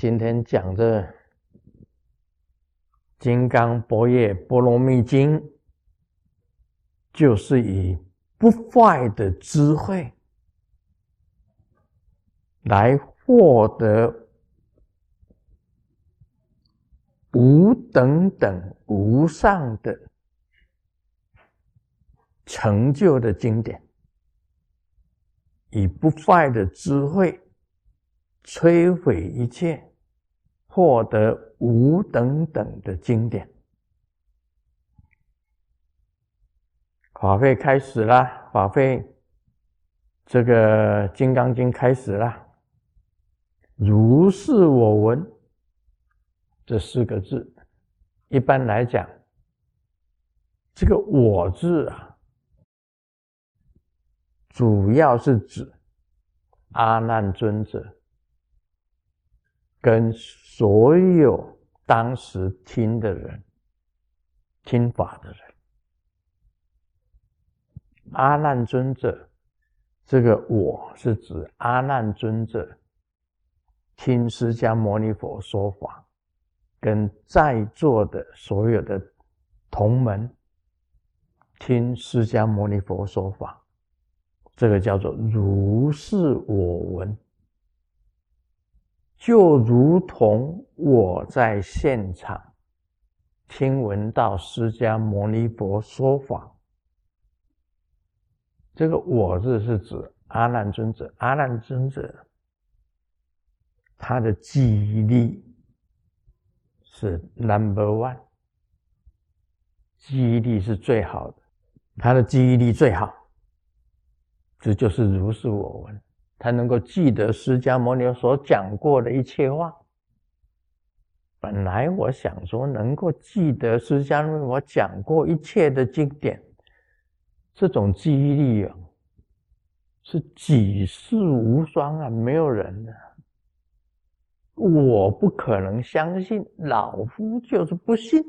今天讲的《金刚般若波罗蜜经》，就是以不坏的智慧来获得无等等无上的成就的经典，以不坏的智慧。摧毁一切，获得无等等的经典。法会开始了，法会这个《金刚经》开始了。如是我闻，这四个字，一般来讲，这个“我”字啊，主要是指阿难尊者。跟所有当时听的人、听法的人，阿难尊者，这个我是指阿难尊者听释迦牟尼佛说法，跟在座的所有的同门听释迦牟尼佛说法，这个叫做如是我闻。就如同我在现场听闻到释迦牟尼佛说法，这个“我”字是指阿难尊者。阿难尊者他的记忆力是 number one，记忆力是最好的，他的记忆力最好，这就是如是我闻。他能够记得释迦牟尼所讲过的一切话。本来我想说，能够记得释迦牟尼我讲过一切的经典，这种记忆力啊，是举世无双啊，没有人的。我不可能相信，老夫就是不信。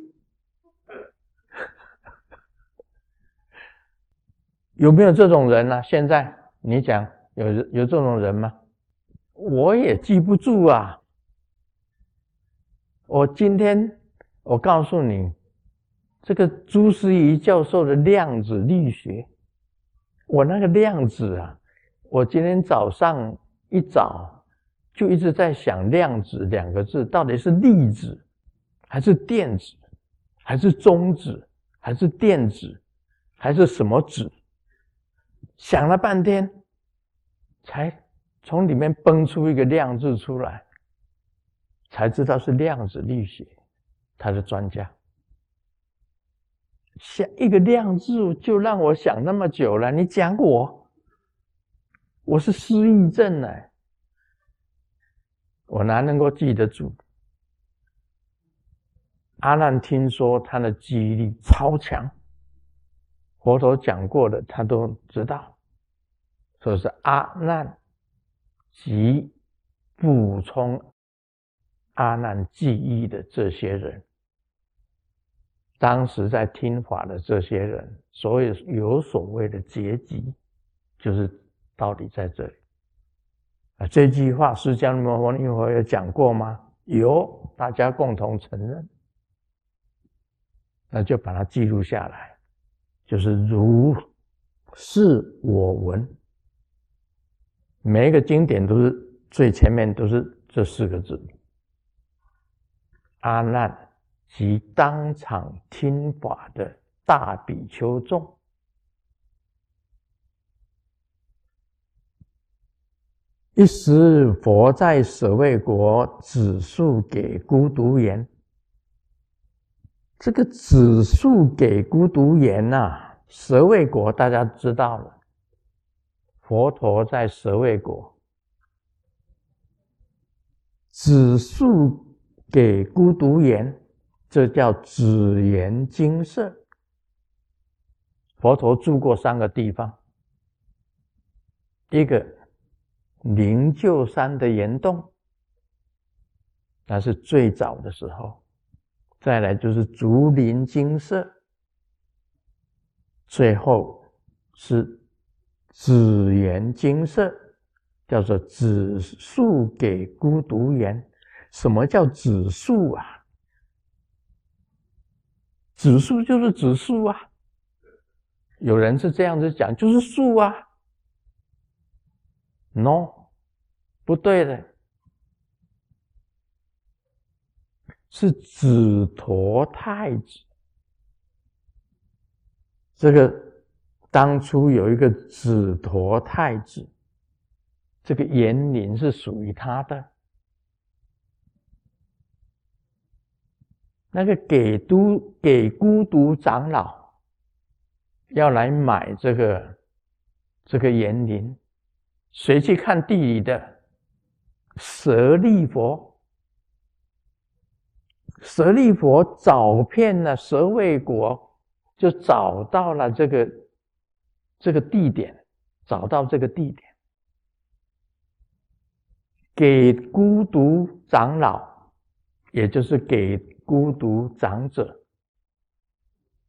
有没有这种人呢？现在你讲。有有这种人吗？我也记不住啊！我今天我告诉你，这个朱思怡教授的量子力学，我那个量子啊，我今天早上一早就一直在想“量子”两个字，到底是粒子，还是电子，还是中子，还是电子，还是什么子？想了半天。才从里面蹦出一个量字出来，才知道是量子力学，他是专家。想一个量字就让我想那么久了，你讲我，我是失忆症呢，我哪能够记得住？阿难听说他的记忆力超强，佛陀讲过的他都知道。说是阿难及补充阿难记忆的这些人，当时在听法的这些人，所以有所谓的结集，就是道理在这里。啊，这句话释迦牟尼佛有讲过吗？有，大家共同承认，那就把它记录下来，就是如是我闻。每一个经典都是最前面都是这四个字：阿难及当场听法的大比丘众。一时佛在舍卫国指述给孤独言，这个指述给孤独言呐，舍卫国大家知道了。佛陀在舍卫国，指述给孤独言，这叫紫言精舍。佛陀住过三个地方，一个灵鹫山的岩洞，那是最早的时候；再来就是竹林精舍，最后是。紫颜金色叫做紫树给孤独园，什么叫紫树啊？紫树就是紫树啊。有人是这样子讲，就是树啊。No，不对的，是紫陀太子。这个当初有一个指陀太子，这个园林是属于他的。那个给都给孤独长老要来买这个这个园林，谁去看地里的？舍利佛，舍利佛找遍了舍卫国，就找到了这个这个地点，找到这个地点，给孤独长老，也就是给。孤独长者，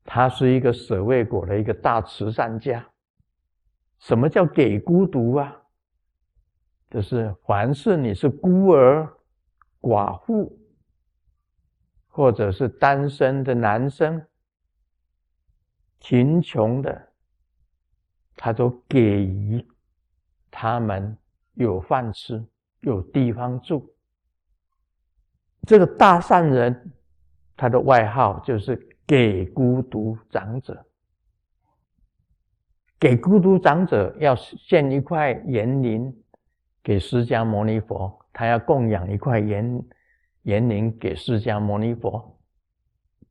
他是一个舍卫国的一个大慈善家。什么叫给孤独啊？就是凡是你是孤儿、寡妇，或者是单身的男生、贫穷的，他都给予他们有饭吃、有地方住。这个大善人。他的外号就是给孤独长者，给孤独长者要献一块园林给释迦牟尼佛，他要供养一块园园林给释迦牟尼佛。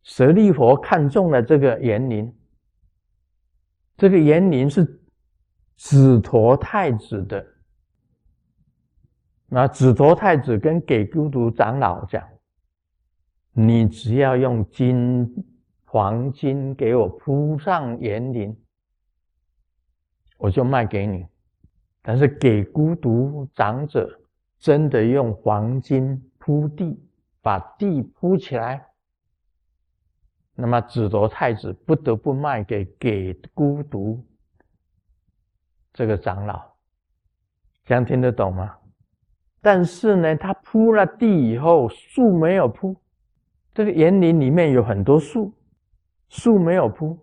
舍利佛看中了这个园林，这个园林是指陀太子的，那指陀太子跟给孤独长老讲。你只要用金黄金给我铺上园林，我就卖给你。但是给孤独长者真的用黄金铺地，把地铺起来，那么紫陀太子不得不卖给给孤独这个长老。这样听得懂吗？但是呢，他铺了地以后，树没有铺。这个园林里面有很多树，树没有铺，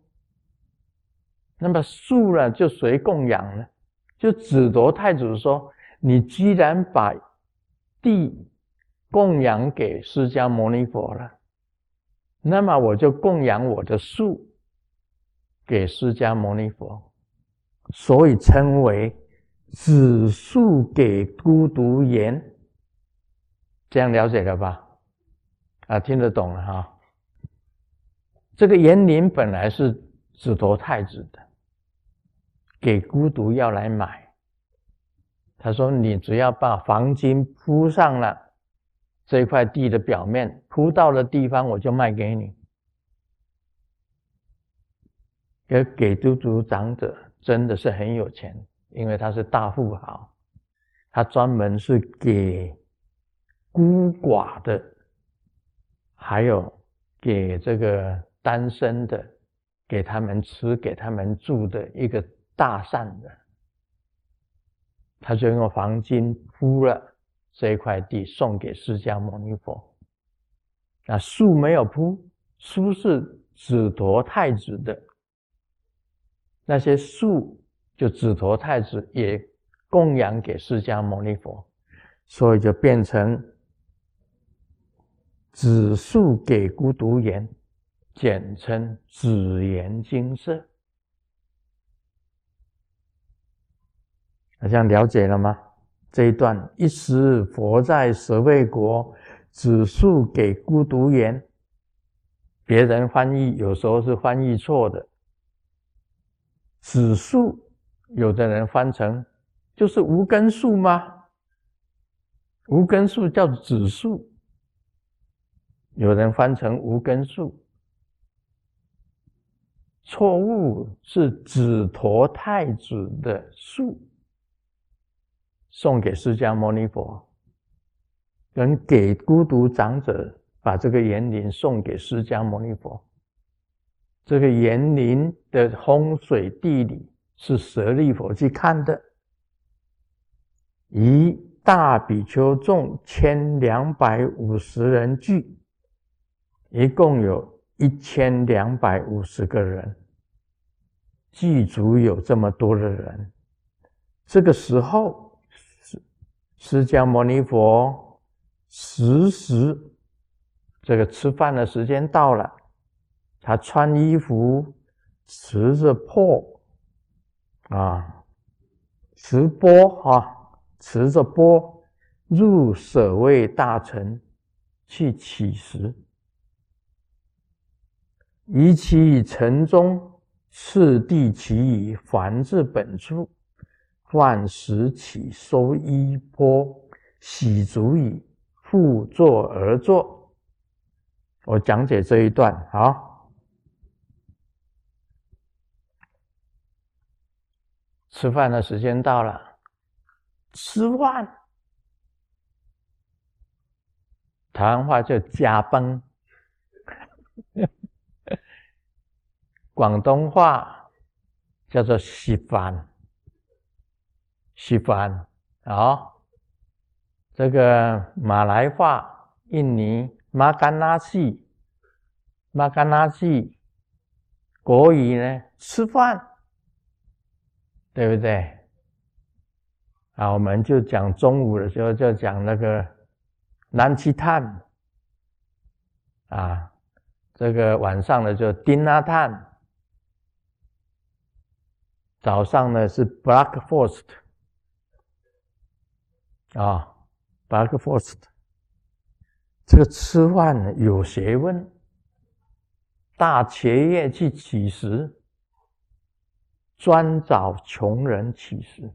那么树呢就谁供养呢？就指夺太子说：“你既然把地供养给释迦牟尼佛了，那么我就供养我的树给释迦牟尼佛，所以称为紫树给孤独园。”这样了解了吧？啊，听得懂了哈。这个园林本来是指夺太子的，给孤独要来买。他说：“你只要把黄金铺上了这块地的表面，铺到的地方我就卖给你。”要给孤独长者真的是很有钱，因为他是大富豪，他专门是给孤寡的。还有给这个单身的，给他们吃、给他们住的一个大善人，他就用黄金铺了这一块地，送给释迦牟尼佛。那树没有铺，树是指陀太子的，那些树就指陀太子也供养给释迦牟尼佛，所以就变成。紫树给孤独园，简称紫园金色。大家了解了吗？这一段一时佛在舍卫国，紫树给孤独园。别人翻译有时候是翻译错的。紫树，有的人翻成就是无根树吗？无根树叫紫树。有人翻成无根树，错误是指陀太子的树，送给释迦牟尼佛，跟给孤独长者把这个园林送给释迦牟尼佛，这个园林的风水地理是舍利佛去看的，一大比丘众千两百五十人聚，一共有一千两百五十个人，祭祖有这么多的人。这个时候，释释迦牟尼佛时时，这个吃饭的时间到了，他穿衣服，持着钵，啊，持钵哈。持着钵入舍卫大臣去乞食，以其城中次第其以还至本处，饭食起收衣钵，洗足矣，复坐而坐。我讲解这一段，好，吃饭的时间到了。吃饭，台湾话叫加崩，广东话叫做稀饭，稀饭啊。这个马来话、印尼马干拉西、马干拉西，国语呢吃饭，对不对？啊，我们就讲中午的时候就讲那个南极碳，啊，这个晚上呢就丁拉碳，早上呢是 breakfast，啊，breakfast，这个吃饭有学问，大企业去乞食，专找穷人乞食。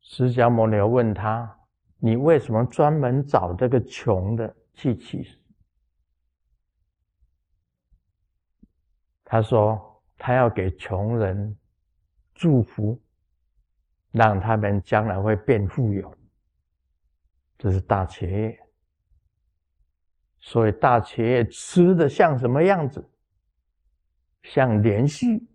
释迦牟尼问他：“你为什么专门找这个穷的去乞食？”他说：“他要给穷人祝福，让他们将来会变富有。这是大企业，所以大企业吃的像什么样子？像连续。”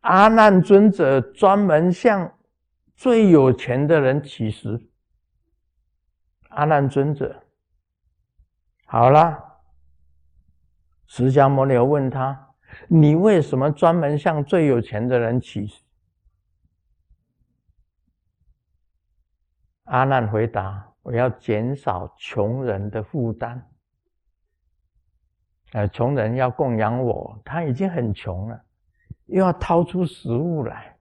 阿难尊者专门向最有钱的人乞食。阿难尊者，好了，释迦牟尼问他：“你为什么专门向最有钱的人乞食？”阿难回答：“我要减少穷人的负担。呃，穷人要供养我，他已经很穷了。”又要掏出食物来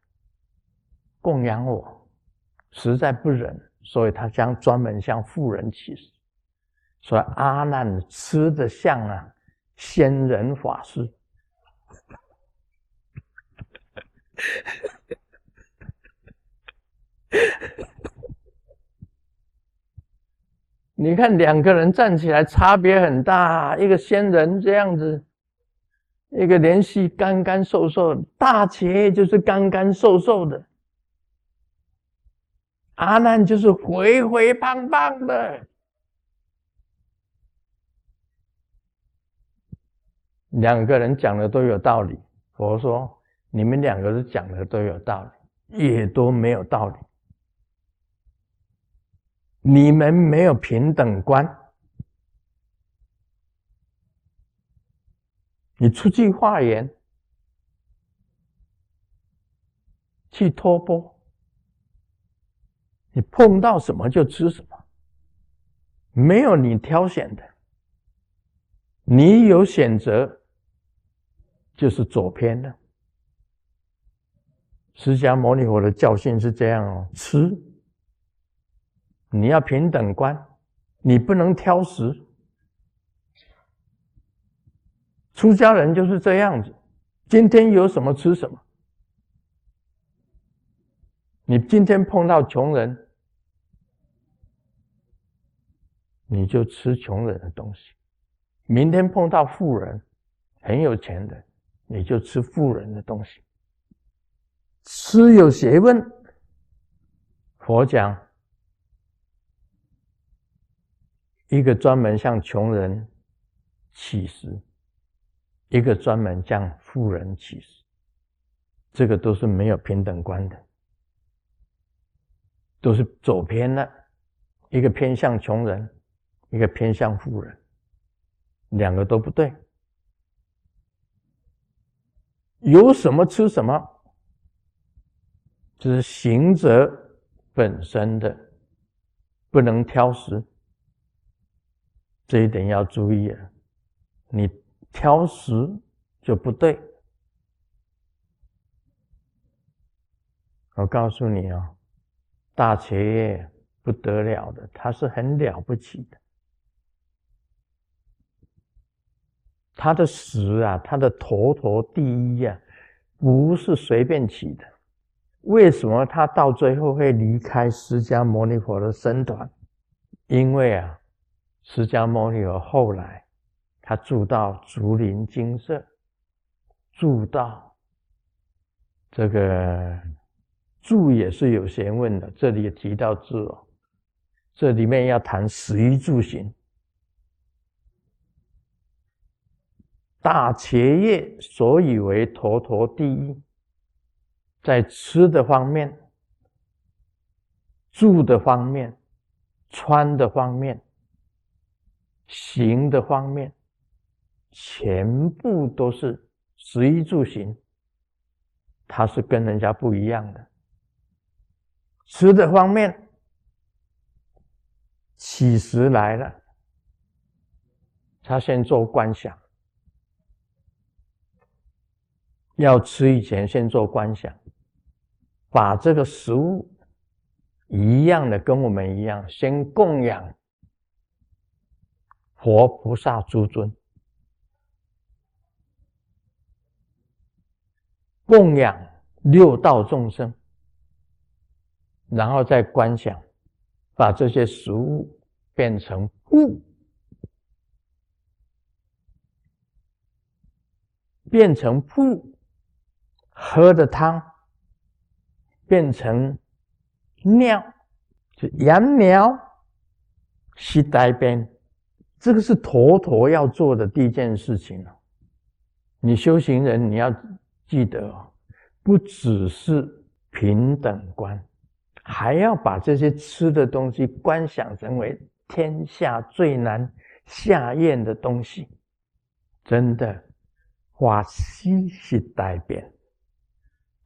供养我，实在不忍，所以他将专门向富人乞食。所以阿难吃的像啊仙人法师。你看两个人站起来差别很大，一个仙人这样子。一个连续干干瘦瘦，大企业就是干干瘦瘦的，阿难就是肥肥胖胖的。两个人讲的都有道理，佛说你们两个人讲的都有道理，也都没有道理。你们没有平等观。你出去化缘，去托钵，你碰到什么就吃什么，没有你挑选的，你有选择就是左偏的。释迦牟尼佛的教训是这样哦：吃，你要平等观，你不能挑食。出家人就是这样子，今天有什么吃什么。你今天碰到穷人，你就吃穷人的东西；明天碰到富人，很有钱的，你就吃富人的东西。吃有学问，佛讲一个专门向穷人乞食。一个专门向富人乞食，这个都是没有平等观的，都是走偏了。一个偏向穷人，一个偏向富人，两个都不对。有什么吃什么，这是行者本身的，不能挑食。这一点要注意啊！你挑食就不对。我告诉你哦，大企业不得了的，他是很了不起的。他的食啊，他的头头第一啊，不是随便起的。为什么他到最后会离开释迦牟尼佛的身团？因为啊，释迦牟尼佛后来他住到竹林精舍，住到这个。住也是有学问的，这里也提到住哦。这里面要谈食衣住行，大企业所以为头头第一，在吃的方面、住的方面、穿的方面、行的方面，全部都是食衣住行，它是跟人家不一样的。吃的方面，起食来了，他先做观想。要吃以前先做观想，把这个食物一样的跟我们一样，先供养佛菩萨诸尊，供养六道众生。然后再观想，把这些食物变成物，变成布，喝的汤变成尿，就羊尿是代边，这个是妥妥要做的第一件事情了。你修行人，你要记得，不只是平等观。还要把这些吃的东西观想成为天下最难下咽的东西，真的，花西是代变，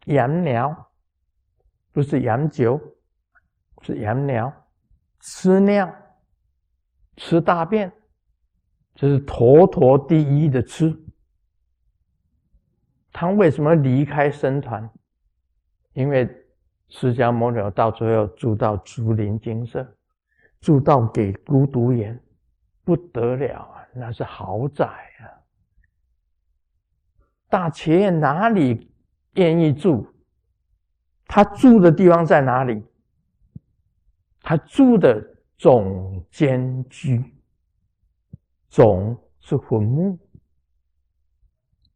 羊尿不是羊酒，是羊尿，吃尿，吃大便，这是妥妥第一的吃。他为什么离开僧团？因为。释迦牟尼到最后住到竹林精舍，住到给孤独园，不得了啊！那是豪宅啊！大企业哪里愿意住？他住的地方在哪里？他住的总监居，总是坟墓，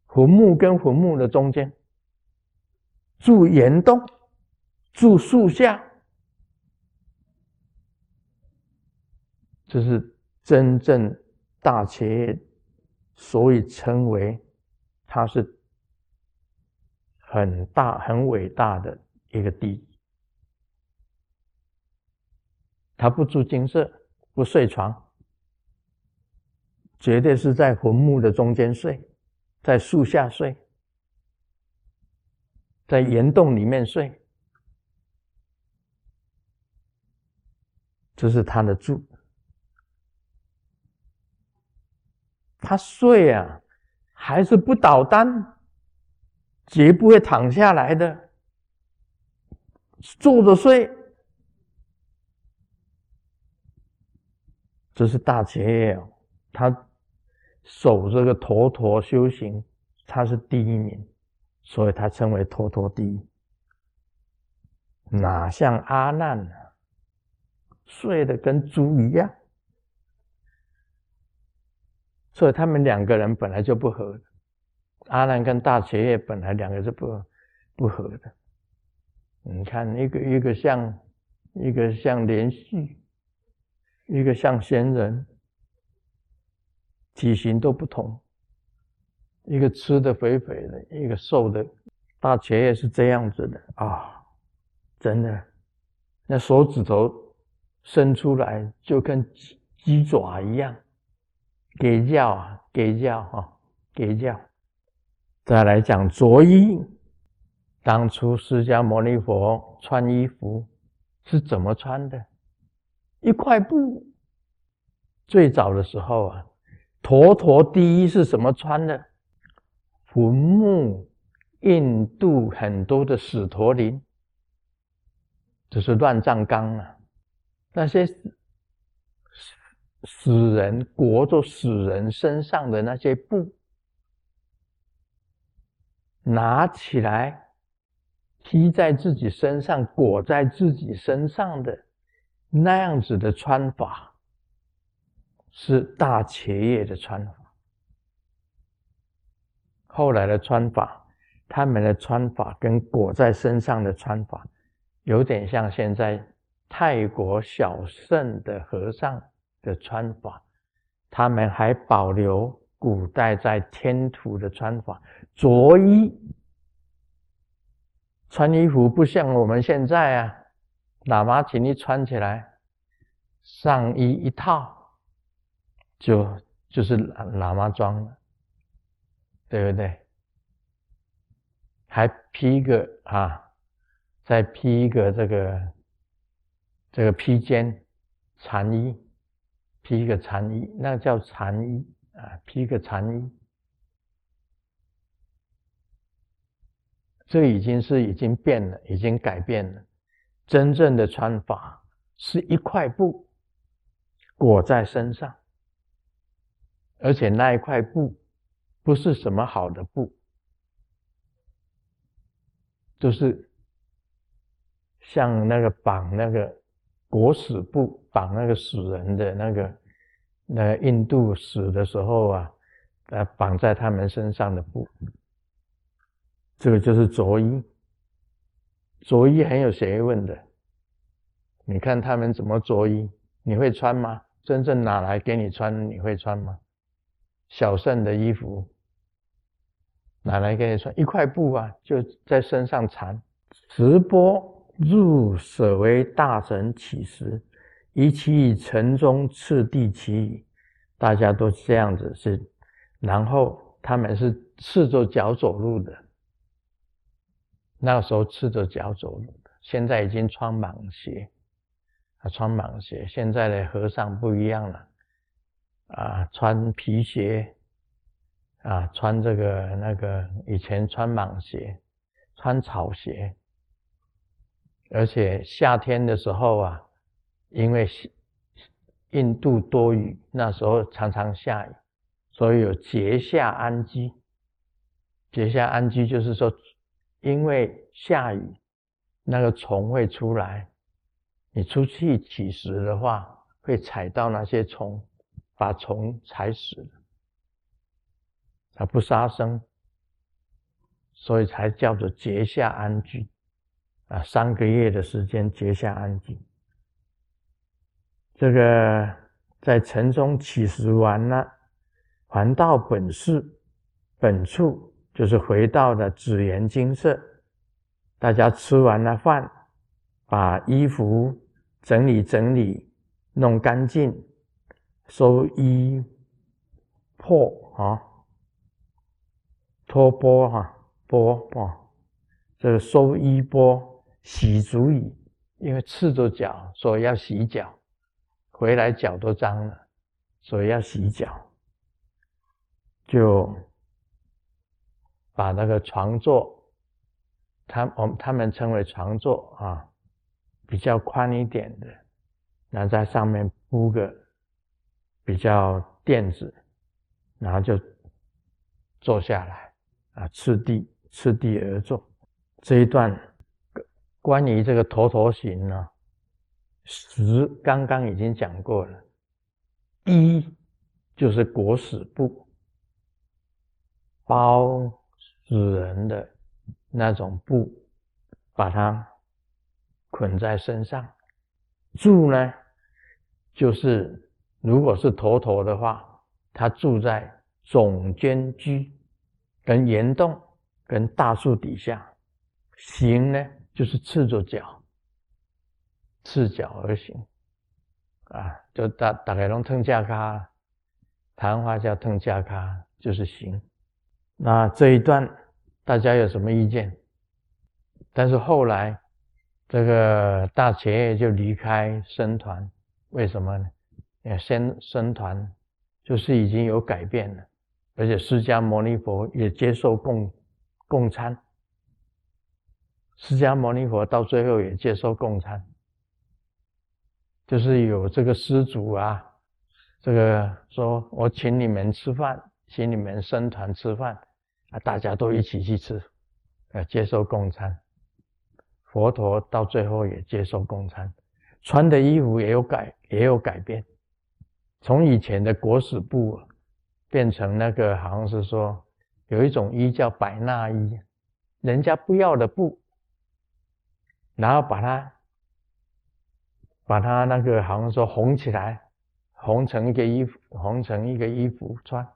坟墓跟坟墓的中间，住岩洞。住树下，这是真正大企业，所以称为它是很大、很伟大的一个地。他不住金色，不睡床，绝对是在坟墓的中间睡，在树下睡，在岩洞里面睡。这是他的住，他睡啊，还是不倒单，绝不会躺下来的，坐着睡。这是大企业，他守这个陀陀修行，他是第一名，所以他称为陀陀第一。哪像阿难呢？睡得跟猪一样，所以他们两个人本来就不合。阿难跟大企业本来两个是不不合的。你看，一个一个像一个像连续，一个像仙人，体型都不同。一个吃的肥肥的，一个瘦的大茄也是这样子的啊，真的，那手指头伸出来就跟鸡鸡爪一样，给叫啊，给叫哈，给叫。再来讲着衣，当初释迦牟尼佛穿衣服是怎么穿的？一块布。最早的时候啊，陀陀第一是什么穿的？坟墓。印度很多的死陀林，就是乱葬岗啊，那些死死人裹着死人身上的那些布，拿起来披在自己身上，裹在自己身上的那样子的穿法，是大茄叶的穿法。后来的穿法。他们的穿法跟裹在身上的穿法，有点像现在泰国小圣的和尚的穿法。他们还保留古代在天土的穿法，着衣穿衣服不像我们现在啊，喇嘛请你穿起来，上衣一套就就是喇喇嘛装了，对不对？还披一个啊，再披一个这个这个披肩禅衣，披一个禅衣，那叫禅衣啊，披一个禅衣，这已经是已经变了，已经改变了。真正的穿法是一块布裹在身上，而且那一块布不是什么好的布。就是像那个绑那个裹死布绑那个死人的那个，那印度死的时候啊，呃，绑在他们身上的布，这个就是着衣。着衣很有学问的，你看他们怎么着衣，你会穿吗？真正拿来给你穿，你会穿吗？小圣的衣服。拿来给你穿一块布啊，就在身上缠。直播入舍为大神起时，以其以城中次第其矣。大家都这样子是，然后他们是赤着脚走路的。那时候赤着脚走路的，现在已经穿蟒鞋，啊，穿蟒鞋。现在的和尚不一样了，啊，穿皮鞋。啊，穿这个那个，以前穿蟒鞋，穿草鞋，而且夏天的时候啊，因为印度多雨，那时候常常下雨，所以有节下安居。节下安居就是说，因为下雨，那个虫会出来，你出去乞食的话，会踩到那些虫，把虫踩死了。它不杀生，所以才叫做结下安居啊，三个月的时间结下安居。这个在城中乞食完了，还到本寺本处，就是回到了紫岩精舍。大家吃完了饭，把衣服整理整理，弄干净，收衣破啊。托钵哈钵哦，这个收衣钵洗足矣，因为赤着脚，所以要洗脚。回来脚都脏了，所以要洗脚。就把那个床座，他我他们称为床座啊，比较宽一点的，然后在上面铺个比较垫子，然后就坐下来。啊，次第次第而坐，这一段关于这个陀陀行呢，十刚刚已经讲过了。一就是裹死布，包死人的那种布，把它捆在身上。住呢，就是如果是头头的话，他住在总监居。跟岩洞跟大树底下行呢，就是赤着脚，赤脚而行啊，就大大概拢腾架卡，台湾话叫腾架卡，就是行。那这一段大家有什么意见？但是后来这个大企业就离开僧团，为什么呢？先僧团就是已经有改变了，而且释迦牟尼佛也接受共共餐。释迦牟尼佛到最后也接受共餐，就是有这个施主啊，这个说我请你们吃饭，请你们僧团吃饭啊，大家都一起去吃，呃，接受共餐。佛陀到最后也接受共餐，穿的衣服也有改，也有改变。从以前的裹死布变成那个，好像是说有一种衣叫百纳衣，人家不要的布，然后把它把它那个好像说红起来，红成一个衣服，红成一个衣服穿，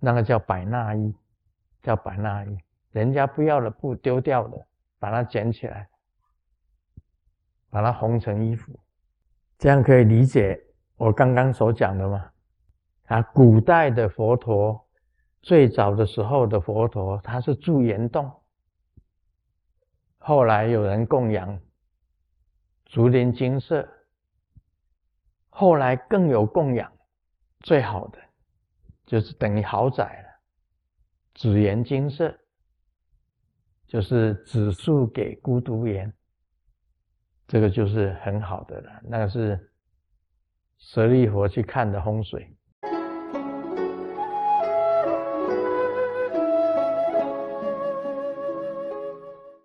那个叫百纳衣，叫百纳衣，人家不要的布丢掉的，把它捡起来，把它红成衣服，这样可以理解。我刚刚所讲的嘛，啊，古代的佛陀，最早的时候的佛陀，他是住岩洞，后来有人供养竹林精舍，后来更有供养，最好的就是等于豪宅了，紫岩精舍，就是紫树给孤独岩，这个就是很好的了，那个是。舍利佛去看的风水，